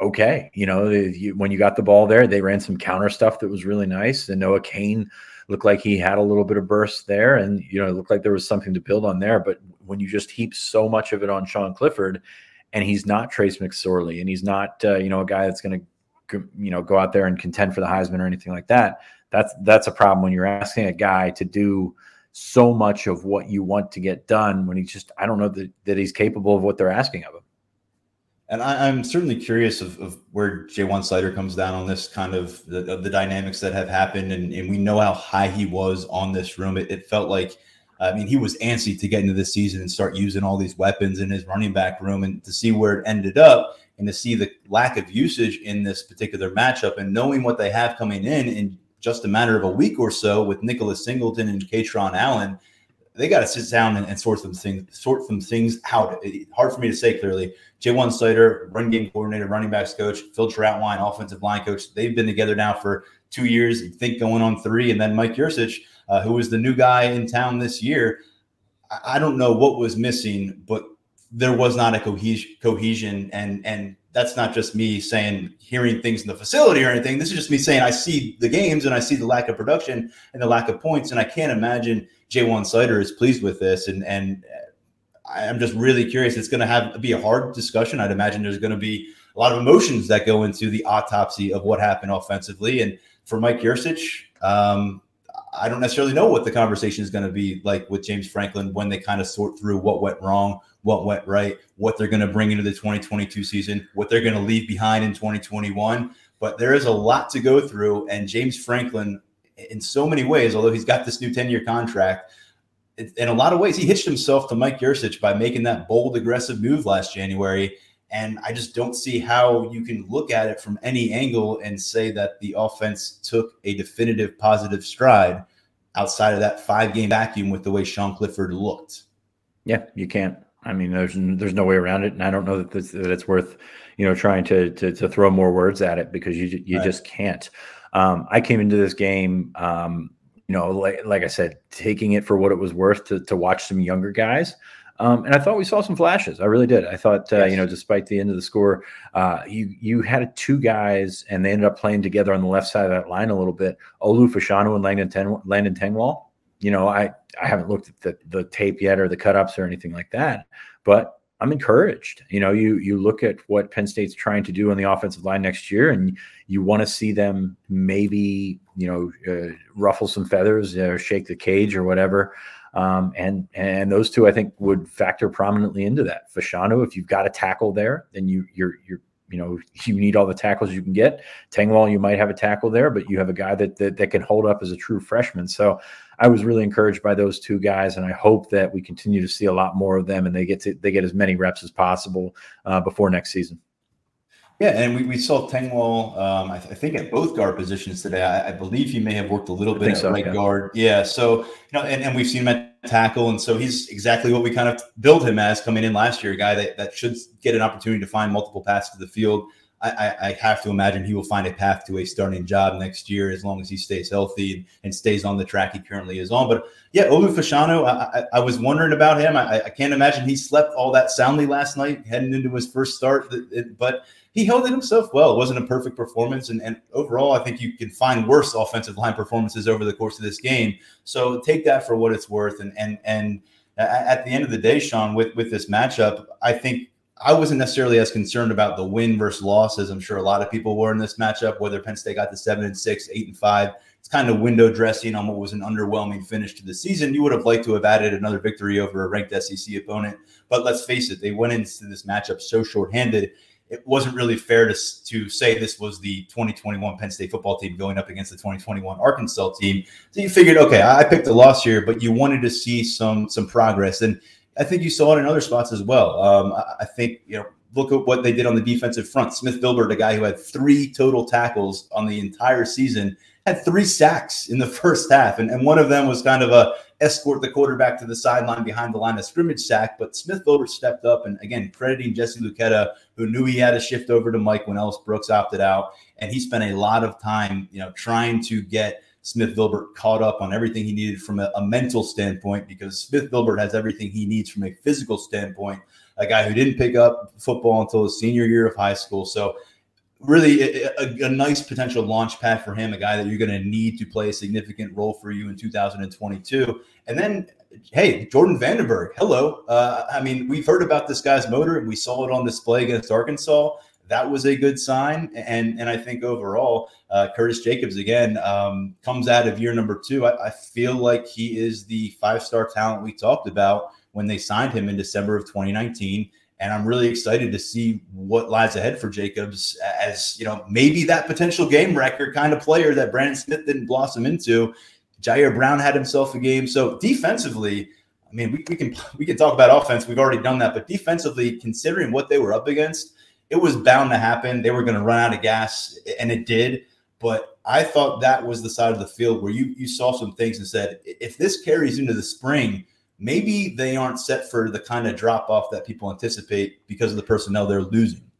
okay. You know, you, when you got the ball there, they ran some counter stuff that was really nice. And Noah Cain looked like he had a little bit of burst there, and you know, it looked like there was something to build on there. But when you just heap so much of it on Sean Clifford and he's not Trace McSorley, and he's not uh, you know a guy that's going to you know go out there and contend for the Heisman or anything like that. That's that's a problem when you're asking a guy to do so much of what you want to get done when he's just I don't know that, that he's capable of what they're asking of him. And I, am certainly curious of, of where Ja'Juan Seider comes down on this kind of the, of the dynamics that have happened, and, and we know how high he was on this room. It, it felt like I mean, he was antsy to get into this season and start using all these weapons in his running back room and to see where it ended up and to see the lack of usage in this particular matchup and knowing what they have coming in in just a matter of a week or so with Nicholas Singleton and Kaytron Allen, they got to sit down and, and, sort some things, sort some things out. It, hard for me to say clearly. Ja'Juan Seider, run game coordinator, running backs coach, Phil Trautwein, offensive line coach. They've been together now for two years. You think going on three, and then Mike Yurcich – uh, who was the new guy in town this year. I don't know what was missing, but there was not a cohesion, cohesion and and that's not just me saying hearing things in the facility or anything. This is just me saying I see the games and I see the lack of production and the lack of points, and I can't imagine Ja'Juan Seider is pleased with this. And and I'm just really curious. It's going to have be a hard discussion. I'd imagine there's going to be a lot of emotions that go into the autopsy of what happened offensively. And for Mike Yurcich, um, I don't necessarily know what the conversation is going to be like with James Franklin when they kind of sort through what went wrong, what went right, what they're going to bring into the 2022 season, what they're going to leave behind in 2021. But there is a lot to go through. And James Franklin, in so many ways, although he's got this new 10 year contract, in a lot of ways, he hitched himself to Mike Yurcich by making that bold, aggressive move last January. And I just don't see how you can look at it from any angle and say that the offense took a definitive positive stride outside of that five game vacuum with the way Sean Clifford looked. Yeah, you can't. I mean, there's there's no way around it, and I don't know that, this, that it's worth you know trying to, to to throw more words at it because you you right. just can't. Um, I came into this game, um, you know, like like I said, taking it for what it was worth to to watch some younger guys. Um, and I thought we saw some flashes. I really did. I thought, uh, yes. you know, despite the end of the score, uh, you you had two guys, and they ended up playing together on the left side of that line a little bit. Olu Fashanu and Langdon, Ten- Landon Tengwall. You know, I I haven't looked at the, the tape yet or the cut ups or anything like that, but I'm encouraged. You know, you you look at what Penn State's trying to do on the offensive line next year, and you want to see them maybe you know uh, ruffle some feathers or shake the cage or whatever. Um, and and those two I think would factor prominently into that. Fashanu, if you've got a tackle there, then you you're you're you know you need all the tackles you can get. Tengwall, you might have a tackle there, but you have a guy that, that that can hold up as a true freshman. So I was really encouraged by those two guys, and I hope that we continue to see a lot more of them, and they get to they get as many reps as possible uh, before next season. Yeah, and we, we saw Tengwall, um, I, th- I, think, at both guard positions today. I, I, believe he may have worked a little bit at so, right yeah. guard. Yeah, so you know, and, and we've seen him at tackle, and so he's exactly what we kind of build him as coming in last year, a guy that, that should get an opportunity to find multiple paths to the field. I, I, have to imagine he will find a path to a starting job next year as long as he stays healthy and, and stays on the track he currently is on. But yeah, Olu Fashanu, I, I, was wondering about him. I, I, can't imagine he slept all that soundly last night heading into his first start. But he held it himself well. It wasn't a perfect performance, and, and overall, I think you can find worse offensive line performances over the course of this game. So take that for what it's worth. And and and at the end of the day, Sean, with with this matchup, I think I wasn't necessarily as concerned about the win versus loss as I'm sure a lot of people were in this matchup. Whether Penn State got to seven and six, eight and five, it's kind of window dressing on what was an underwhelming finish to the season. You would have liked to have added another victory over a ranked SEC opponent, but let's face it, they went into this matchup so shorthanded it wasn't really fair to, to say this was the 2021 Penn State football team going up against the 2021 Arkansas team. So you figured, okay, I picked a loss here, but you wanted to see some some progress, and I think you saw it in other spots as well. Um, I think you know look at what they did on the defensive front. Smith Vilbert, a guy who had three total tackles on the entire season, had three sacks in the first half, and, and one of them was kind of a escort the quarterback to the sideline behind the line of scrimmage sack. But Smith Vilbert stepped up and again crediting Jesse Luketa, who knew he had to shift over to Mike when Ellis Brooks opted out, and he spent a lot of time, you know, trying to get Smith Vilbert caught up on everything he needed from a, a mental standpoint because Smith Vilbert has everything he needs from a physical standpoint. A guy who didn't pick up football until his senior year of high school, so really a, a, nice potential launch pad for him, a guy that you're going to need to play a significant role for you in 2022. And then, hey, Jordan van den Berg, hello. Uh, I mean, we've heard about this guy's motor, and we saw it on display against Arkansas. That was a good sign, and and I think overall, uh, Curtis Jacobs again um, comes out of year number two. I, I feel like he is the five star talent we talked about when they signed him in December of 2019 and I'm really excited to see what lies ahead for Jacobs as you know maybe that potential game record kind of player that Brandon Smith didn't blossom into. Ji'Ayir Brown had himself a game. So defensively, I mean, we, we can we can talk about offense. We've already done that, but defensively, considering what they were up against, it was bound to happen. They were going to run out of gas, and it did. But I thought that was the side of the field where you you saw some things and said, if this carries into the spring, maybe they aren't set for the kind of drop off that people anticipate because of the personnel they're losing.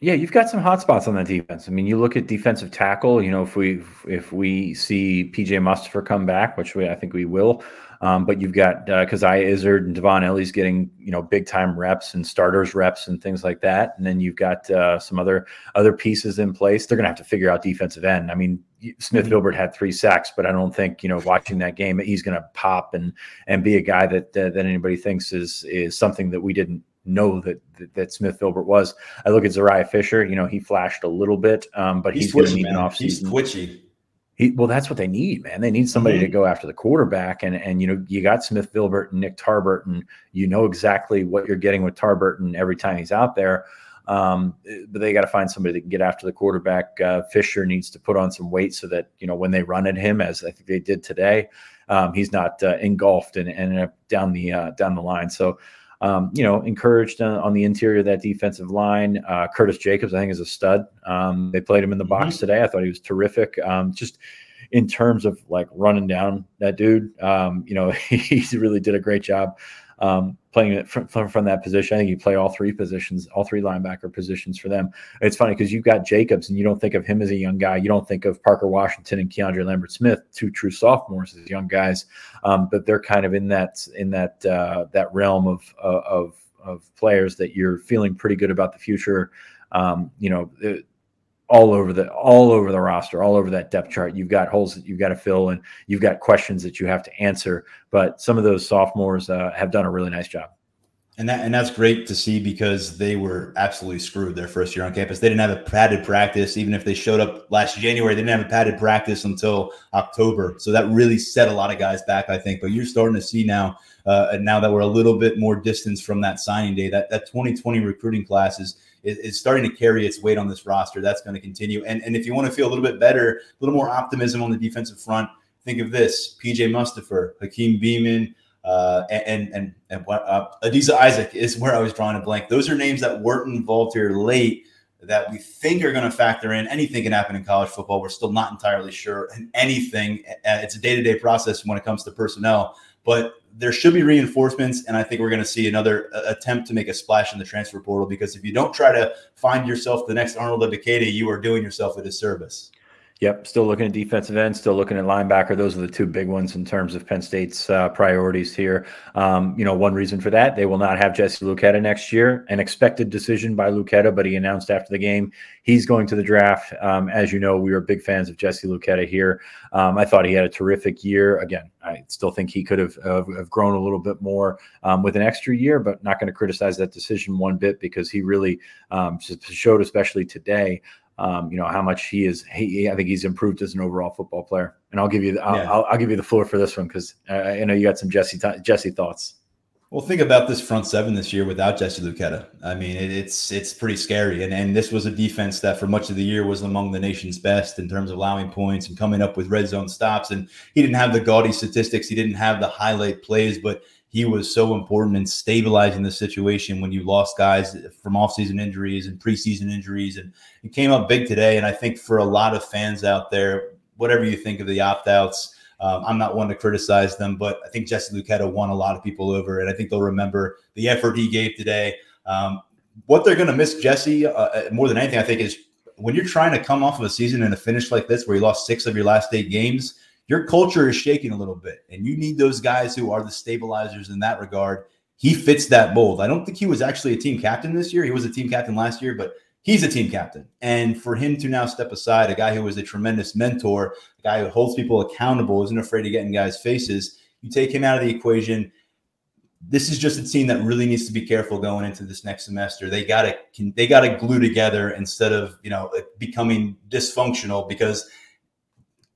Yeah, you've got some hot spots on that defense. I mean, you look at defensive tackle. You know, if we if we see PJ Mustipher come back, which we I think we will, Um, but you've got uh, Coziah Izzard and Dvon Ellies getting you know big time reps and starters reps and things like that. And then you've got uh, some other other pieces in place. They're going to have to figure out defensive end. I mean, Smith mm-hmm. Vilbert had three sacks, but I don't think you know watching that game he's going to pop and and be a guy that that anybody thinks is is something that we didn't know that that, that Smith Vilbert was. I look at Zuriah Fisher. You know, he flashed a little bit, um, but he's, he's going to need an offseason. He's twitchy. He, well, that's what they need, man. They need somebody mm-hmm. to go after the quarterback, and and you know you got Smith Vilbert and Nick Tarburton. You know exactly what you're getting with Tarbert, and every time he's out there. Um, but they got to find somebody that can get after the quarterback. Uh, Fisher needs to put on some weight so that you know when they run at him, as I think they did today, um, he's not uh, engulfed and, and down the uh, down the line. So um, you know, encouraged on, on, the interior of that defensive line. Uh, Curtis Jacobs, I think, is a stud. Um, they played him in the box mm-hmm. today. I thought he was terrific. Um, just in terms of like running down that dude, um, you know, he really did a great job um, playing it from, from, from, that position. I think you play all three positions, all three linebacker positions for them. It's funny because you've got Jacobs and you don't think of him as a young guy. You don't think of Parker Washington and Keandre Lambert Smith, two true sophomores as young guys, um, but they're kind of in that in that uh, that realm of, uh, of of players that you're feeling pretty good about the future. Um, you know, all over the all over the roster, all over that depth chart. You've got holes that you've got to fill, and you've got questions that you have to answer. But some of those sophomores uh, have done a really nice job. And that and that's great to see because they were absolutely screwed their first year on campus. They didn't have a padded practice, even if they showed up last January. They didn't have a padded practice until October, so that really set a lot of guys back, I think. But you're starting to see now, uh, now that we're a little bit more distance from that signing day, that that 2020 recruiting class is is, starting to carry its weight on this roster. That's going to continue. And, and if you want to feel a little bit better, a little more optimism on the defensive front, think of this PJ Mustipher, Hakeem Beamon, uh, and and and uh, Adisa Isaac is where I was drawing a blank. Those are names that weren't involved here late that we think are going to factor in. Anything can happen in college football. We're still not entirely sure. And anything, uh, it's a day to day process when it comes to personnel. But there should be reinforcements, and I think we're going to see another uh, attempt to make a splash in the transfer portal. Because if you don't try to find yourself the next Arnold Ebiketie, you are doing yourself a disservice. Yep, still looking at defensive end, still looking at linebacker. Those are the two big ones in terms of Penn State's uh, priorities here. Um, you know, one reason for that, they will not have Jesse Luketa next year. An expected decision by Luketa, but he announced after the game he's going to the draft. Um, as you know, we were big fans of Jesse Luketa here. Um, I thought he had a terrific year. Again, I still think he could have, uh, have grown a little bit more um, with an extra year, but not going to criticize that decision one bit because he really um, showed, especially today, um, you know how much he is. He, I think he's improved as an overall football player. And I'll give you, the, I'll, yeah. I'll, I'll, give you the floor for this one because I, I know you got some Jesse Jesse thoughts. Well, think about this front seven this year without Jesse Luketa. I mean, it, it's it's pretty scary, and and this was a defense that for much of the year was among the nation's best in terms of allowing points and coming up with red zone stops. And he didn't have the gaudy statistics, he didn't have the highlight plays, but he was so important in stabilizing the situation when you lost guys from offseason injuries and preseason injuries. And he came up big today. And I think for a lot of fans out there, whatever you think of the opt outs, um, I'm not one to criticize them, but I think Jesse Luketa won a lot of people over. And I think they'll remember the effort he gave today. Um, what they're going to miss Jesse uh, uh, more than anything, I think, is when you're trying to come off of a season and a finish like this where you lost six of your last eight games your culture is shaking a little bit, and you need those guys who are the stabilizers in that regard. He fits that mold. I don't think he was actually a team captain this year. He was a team captain last year, but he's a team captain. And for him to now step aside, a guy who was a tremendous mentor, a guy who holds people accountable, isn't afraid to get in guys' faces, you take him out of the equation. This is just a team that really needs to be careful going into this next semester. They got to they got to glue together instead of you know becoming dysfunctional because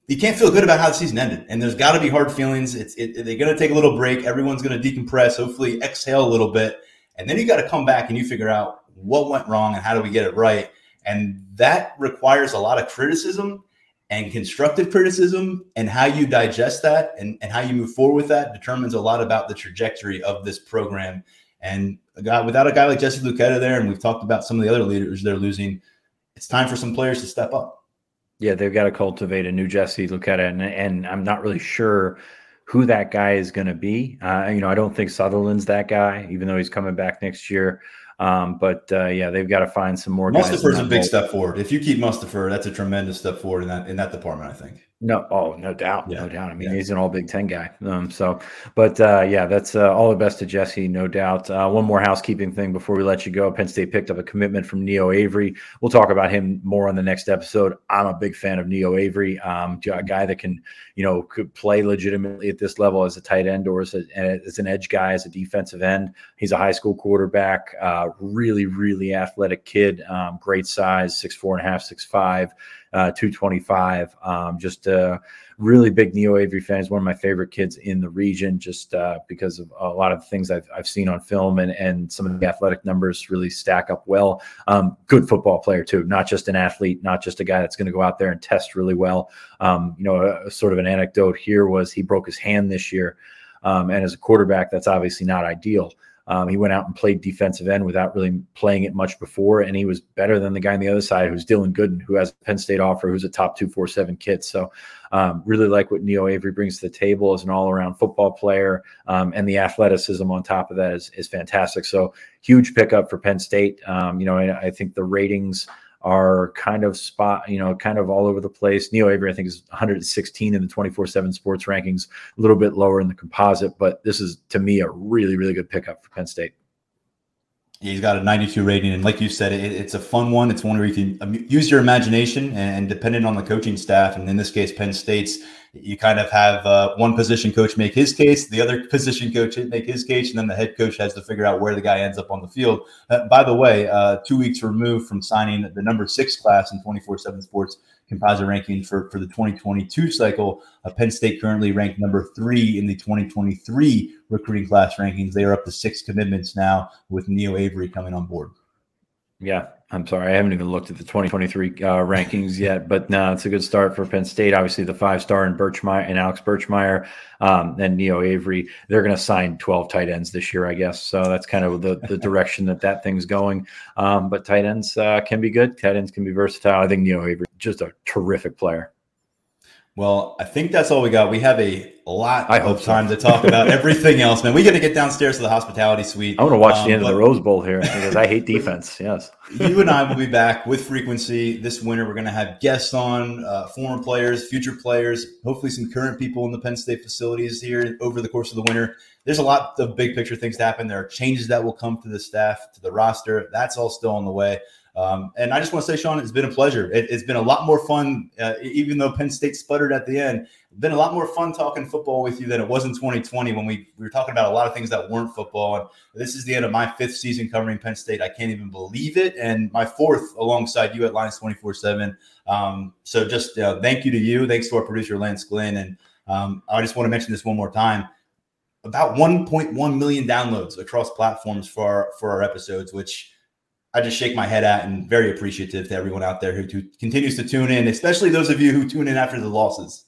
you can't feel good about how the season ended. And there's got to be hard feelings. It's it, they're going to take a little break. Everyone's going to decompress, hopefully exhale a little bit, and then you got to come back and you figure out what went wrong and how do we get it right. And that requires a lot of criticism and constructive criticism and how you digest that and, and how you move forward with that determines a lot about the trajectory of this program. And a guy without a guy like Jesse Luketa there, and we've talked about some of the other leaders they're losing, it's time for some players to step up. Yeah, they've got to cultivate a new Jesse Luketa, and and I'm not really sure who that guy is going to be. Uh, you know, I don't think Sutherland's that guy, even though he's coming back next year. Um, but uh, yeah, they've got to find some more. Mustipher's a big step forward. If you keep Mustipher, that's a tremendous step forward in that in that department. I think. No, oh, no doubt, yeah. no doubt. I mean, yeah. he's an all Big Ten guy. Um, so, but uh, yeah, that's uh, all the best to Jesse, no doubt. Uh, one more housekeeping thing before we let you go. Penn State picked up a commitment from Neeo Avery. We'll talk about him more on the next episode. I'm a big fan of Neeo Avery, um, a guy that can, you know, could play legitimately at this level as a tight end or as, a, as an edge guy, as a defensive end. He's a high school quarterback, uh, really, really athletic kid, um, great size, six four and a half, six five uh, 225. Um, just a really big Neeo Avery fan. He's one of my favorite kids in the region, just uh, because of a lot of things I've, I've seen on film and, and some of the athletic numbers really stack up well. Um, good football player, too, not just an athlete, not just a guy that's going to go out there and test really well. Um, you know, a, a sort of an anecdote here was he broke his hand this year. Um, and as a quarterback, that's obviously not ideal. Um, he went out and played defensive end without really playing it much before, and he was better than the guy on the other side, who's Dylan Gooden, who has a Penn State offer, who's a top two four seven kid. So, um, really like what Neeo Avery brings to the table as an all around football player, um, and the athleticism on top of that is is fantastic. So, huge pickup for Penn State. Um, you know, I, I think the ratings are kind of spot, you know, kind of all over the place. Neeo Avery, I think, is 116 in the 24 7 sports rankings, a little bit lower in the composite, but this is to me a really, really good pickup for Penn State. He's got a 92 rating, and like you said, it, it's a fun one. It's one where you can use your imagination, and depending on the coaching staff, and in this case, Penn State's, you kind of have uh, one position coach make his case, the other position coach make his case, and then the head coach has to figure out where the guy ends up on the field. Uh, by the way, uh, two weeks removed from signing the number six class in 24/7 Sports composite ranking for, for the 2022 cycle. Uh, Penn State currently ranked number three in the 2023 recruiting class rankings. They are up to six commitments now with Neeo Avery coming on board. Yeah, I'm sorry, I haven't even looked at the 2023 uh, rankings yet, but no, it's a good start for Penn State. Obviously, the five star in Birchmeier and Alex Birchmeier um, and Neeo Avery, they're going to sign 12 tight ends this year, I guess. So that's kind of the, the direction that that thing's going. Um, but tight ends uh, can be good. Tight ends can be versatile. I think Neeo Avery just a terrific player. Well, I think that's all we got. We have a lot I hope of time so. to talk about everything else, man. We got to get downstairs to the hospitality suite. I want to watch um, the end of the Rose Bowl here because I hate defense. Yes. you and I will be back with frequency this winter. We're going to have guests on, uh, former players, future players, hopefully some current people in the Penn State facilities here over the course of the winter. There's a lot of big picture things to happen. There are changes that will come to the staff, to the roster. That's all still on the way. Um, and I just want to say, Sean, it's been a pleasure. It, has been a lot more fun, uh, even though Penn State sputtered at the end. Been a lot more fun talking football with you than it was in 2020 when we, we were talking about a lot of things that weren't football. And this is the end of my fifth season covering Penn State. I can't even believe it. And my fourth alongside you at Lions 24 7. Um, so just uh, thank you to you. Thanks to our producer, Lance Glenn. And um, I just want to mention this one more time about 1.1 million downloads across platforms for our, for our episodes, which I just shake my head at and very appreciative to everyone out there who, continues to tune in, especially those of you who tune in after the losses.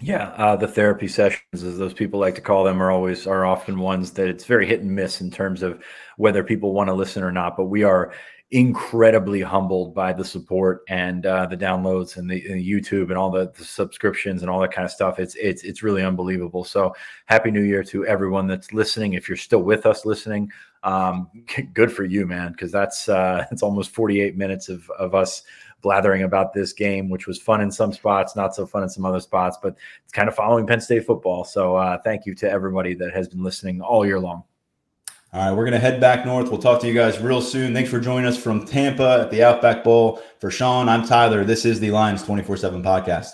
Yeah, uh, the therapy sessions, as those people like to call them, are always are often ones that it's very hit and miss in terms of whether people want to listen or not. But we are incredibly humbled by the support and uh, the downloads and the, and the YouTube and all the, the, subscriptions and all that kind of stuff. It's it's it's really unbelievable. So happy New Year to everyone that's listening. If you're still with us listening, um, good for you, man, because that's uh, it's almost 48 minutes of of us blathering about this game, which was fun in some spots, not so fun in some other spots, but it's kind of following Penn State football. So uh, thank you to everybody that has been listening all year long. All right, we're going to head back north. We'll talk to you guys real soon. Thanks for joining us from Tampa at the Outback Bowl. For Sean, I'm Tyler. This is the Lions 24 7 podcast.